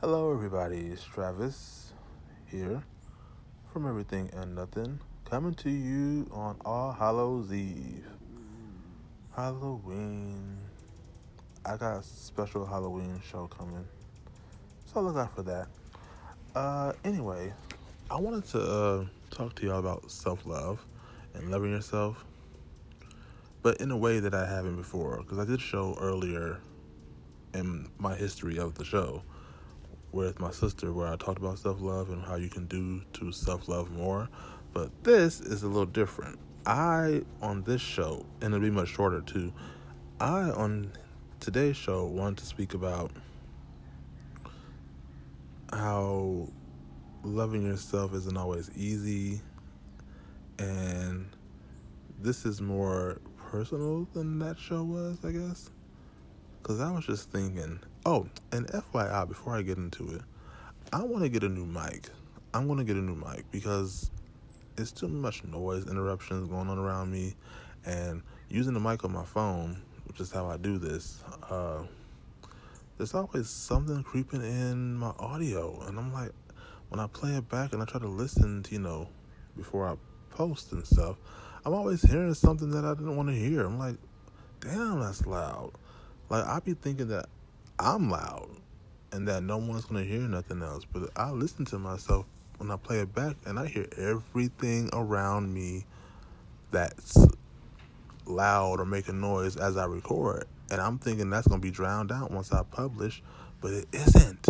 Hello, everybody. It's Travis here from Everything and Nothing, coming to you on All Hallows Eve. Halloween. I got a special Halloween show coming, so look out for that. Uh, anyway, I wanted to uh, talk to y'all about self love and loving yourself, but in a way that I haven't before, because I did show earlier in my history of the show with my sister where I talked about self love and how you can do to self love more. But this is a little different. I, on this show, and it'll be much shorter too, I, on today's show, want to speak about how loving yourself isn't always easy. And this is more personal than that show was, I guess. Because I was just thinking, oh, and FYI, before I get into it, I want to get a new mic. I'm going to get a new mic because it's too much noise interruptions going on around me. And using the mic on my phone, which is how I do this, uh, there's always something creeping in my audio. And I'm like, when I play it back and I try to listen to, you know, before I post and stuff, I'm always hearing something that I didn't want to hear. I'm like, damn, that's loud. Like I be thinking that I'm loud and that no one's gonna hear nothing else. But I listen to myself when I play it back and I hear everything around me that's loud or making noise as I record. And I'm thinking that's gonna be drowned out once I publish, but it isn't.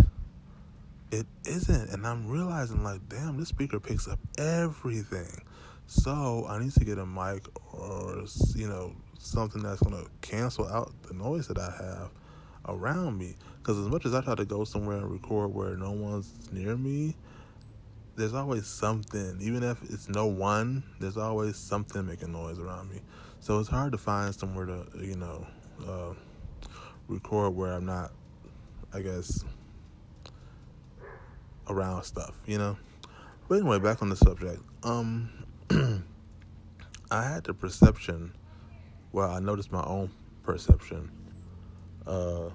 It isn't. And I'm realizing like, damn, this speaker picks up everything. So I need to get a mic or you know something that's gonna cancel out the noise that I have around me. Because as much as I try to go somewhere and record where no one's near me, there's always something. Even if it's no one, there's always something making noise around me. So it's hard to find somewhere to you know uh, record where I'm not, I guess, around stuff. You know. But anyway, back on the subject. Um, I had the perception well, I noticed my own perception. Uh,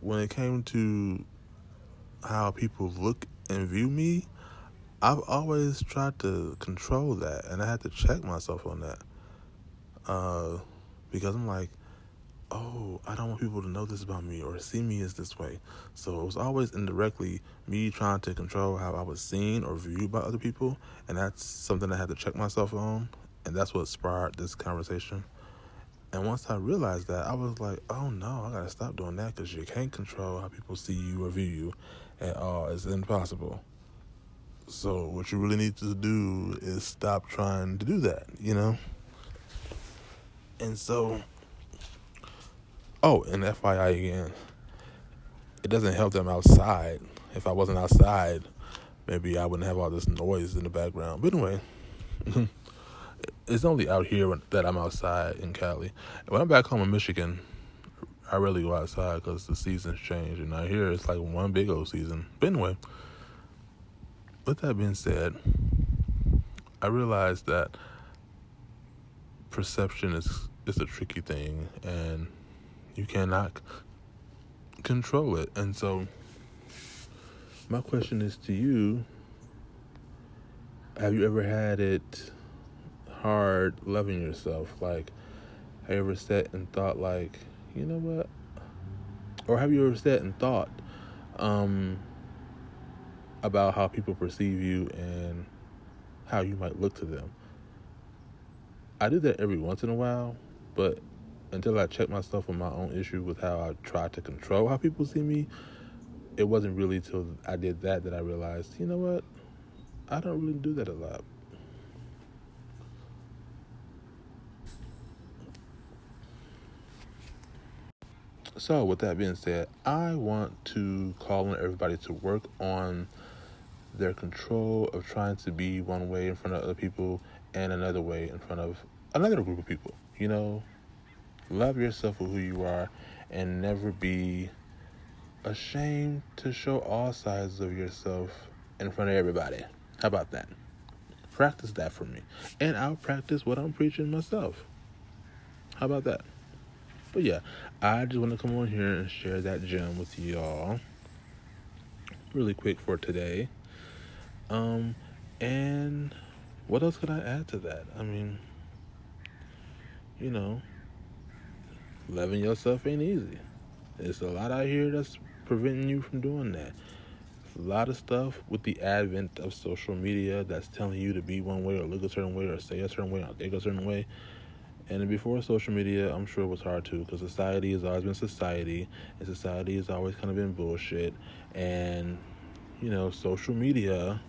when it came to how people look and view me, I've always tried to control that, and I had to check myself on that. Uh, because I'm like, oh, I don't want people to know this about me or see me as this way. So it was always indirectly me trying to control how I was seen or viewed by other people, and that's something I had to check myself on, and that's what sparked this conversation. And once I realized that, I was like, oh no, I gotta stop doing that because you can't control how people see you or view you at all. It's impossible. So, what you really need to do is stop trying to do that, you know? And so, oh, and FYI again, it doesn't help them outside. If I wasn't outside, maybe I wouldn't have all this noise in the background. But anyway. it's only out here that I'm outside in Cali. When I'm back home in Michigan, I rarely go outside because the seasons change, and out here it's like one big old season. But anyway, with that being said, I realized that perception is is a tricky thing, and you cannot control it. And so, my question is to you: Have you ever had it? Hard loving yourself? Like, have you ever sat and thought, like, you know what? Or have you ever sat and thought um, about how people perceive you and how you might look to them? I do that every once in a while, but until I checked myself on my own issue with how I try to control how people see me, it wasn't really till I did that that I realized, you know what? I don't really do that a lot. So, with that being said, I want to call on everybody to work on their control of trying to be one way in front of other people and another way in front of another group of people. You know, love yourself for who you are and never be ashamed to show all sides of yourself in front of everybody. How about that? Practice that for me. And I'll practice what I'm preaching myself. How about that? But yeah, I just want to come on here and share that gem with y'all. really quick for today. Um, and what else could I add to that? I mean, you know, loving yourself ain't easy. There's a lot out here that's preventing you from doing that. a lot of stuff with the advent of social media that's telling you to be one way or look a certain way or say a certain way or think a certain way. And before social media, I'm sure it was hard too because society has always been society, and society has always kind of been bullshit. And, you know, social media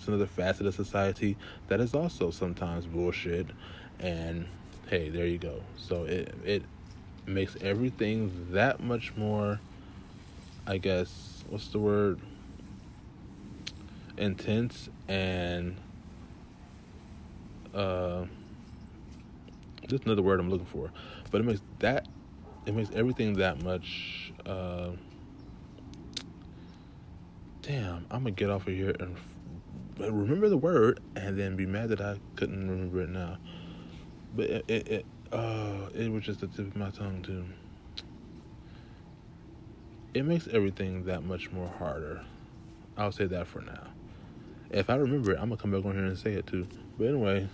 is another facet of society that is also sometimes bullshit. And hey, there you go. So it, it makes everything that much more, I guess, what's the word? Intense and, uh, just another word I'm looking for, but it makes that it makes everything that much. Uh, damn, I'm gonna get off of here and remember the word, and then be mad that I couldn't remember it now. But it, it, it uh, it was just the tip of my tongue too. It makes everything that much more harder. I'll say that for now. If I remember it, I'm gonna come back on here and say it too. But anyway,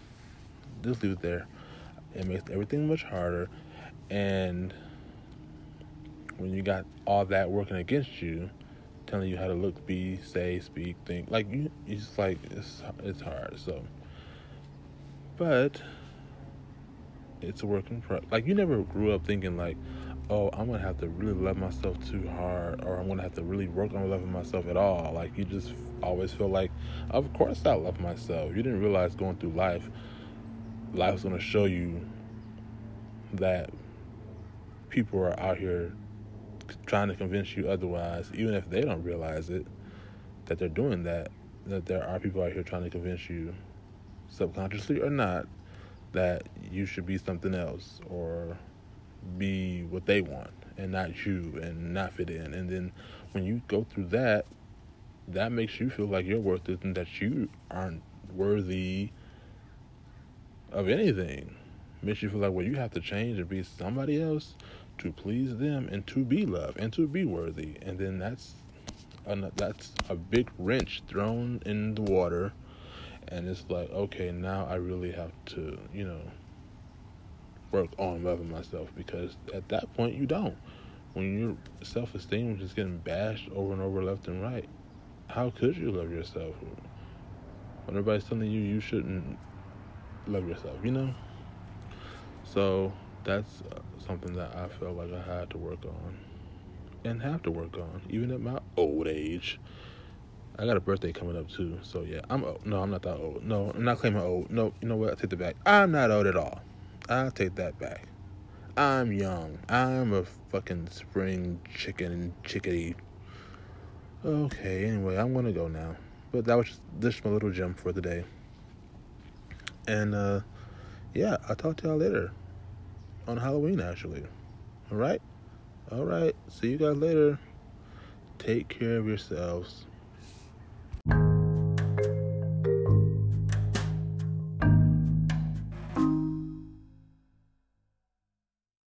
just leave it there. It makes everything much harder. And when you got all that working against you, telling you how to look, be, say, speak, think, like you, it's like it's it's hard. So, but it's a work in progress. Like you never grew up thinking like, oh, I'm gonna have to really love myself too hard, or I'm gonna have to really work on loving myself at all. Like you just always feel like, of course I love myself. You didn't realize going through life life's going to show you that people are out here trying to convince you otherwise, even if they don't realize it, that they're doing that, that there are people out here trying to convince you, subconsciously or not, that you should be something else or be what they want and not you and not fit in. And then when you go through that, that makes you feel like you're worth it and that you aren't worthy of anything makes you feel like well you have to change and be somebody else to please them and to be loved and to be worthy. And then that's a, that's a big wrench thrown in the water. And it's like okay now i really have to you know work on loving myself. Because at that point you don't. When your self-esteem is just getting bashed over and over left and right how could you love yourself? When everybody's telling you you shouldn't love yourself, you know? So that's uh, something that I felt like I had to work on and have to work on, even at my old age. I got a birthday coming up too, so yeah, I'm old. No, I'm not that old. No, I'm not claiming old. No, you know what? I take that back. I'm not old at all. I'll take that back. I'm young. I'm a fucking spring chicken chickadee. Okay, anyway, I'm gonna go now. But that was just, just my little gem for the day. And uh, yeah, I'll talk to y'all later on Halloween, actually. All right? All right. See you guys later. Take care of yourselves.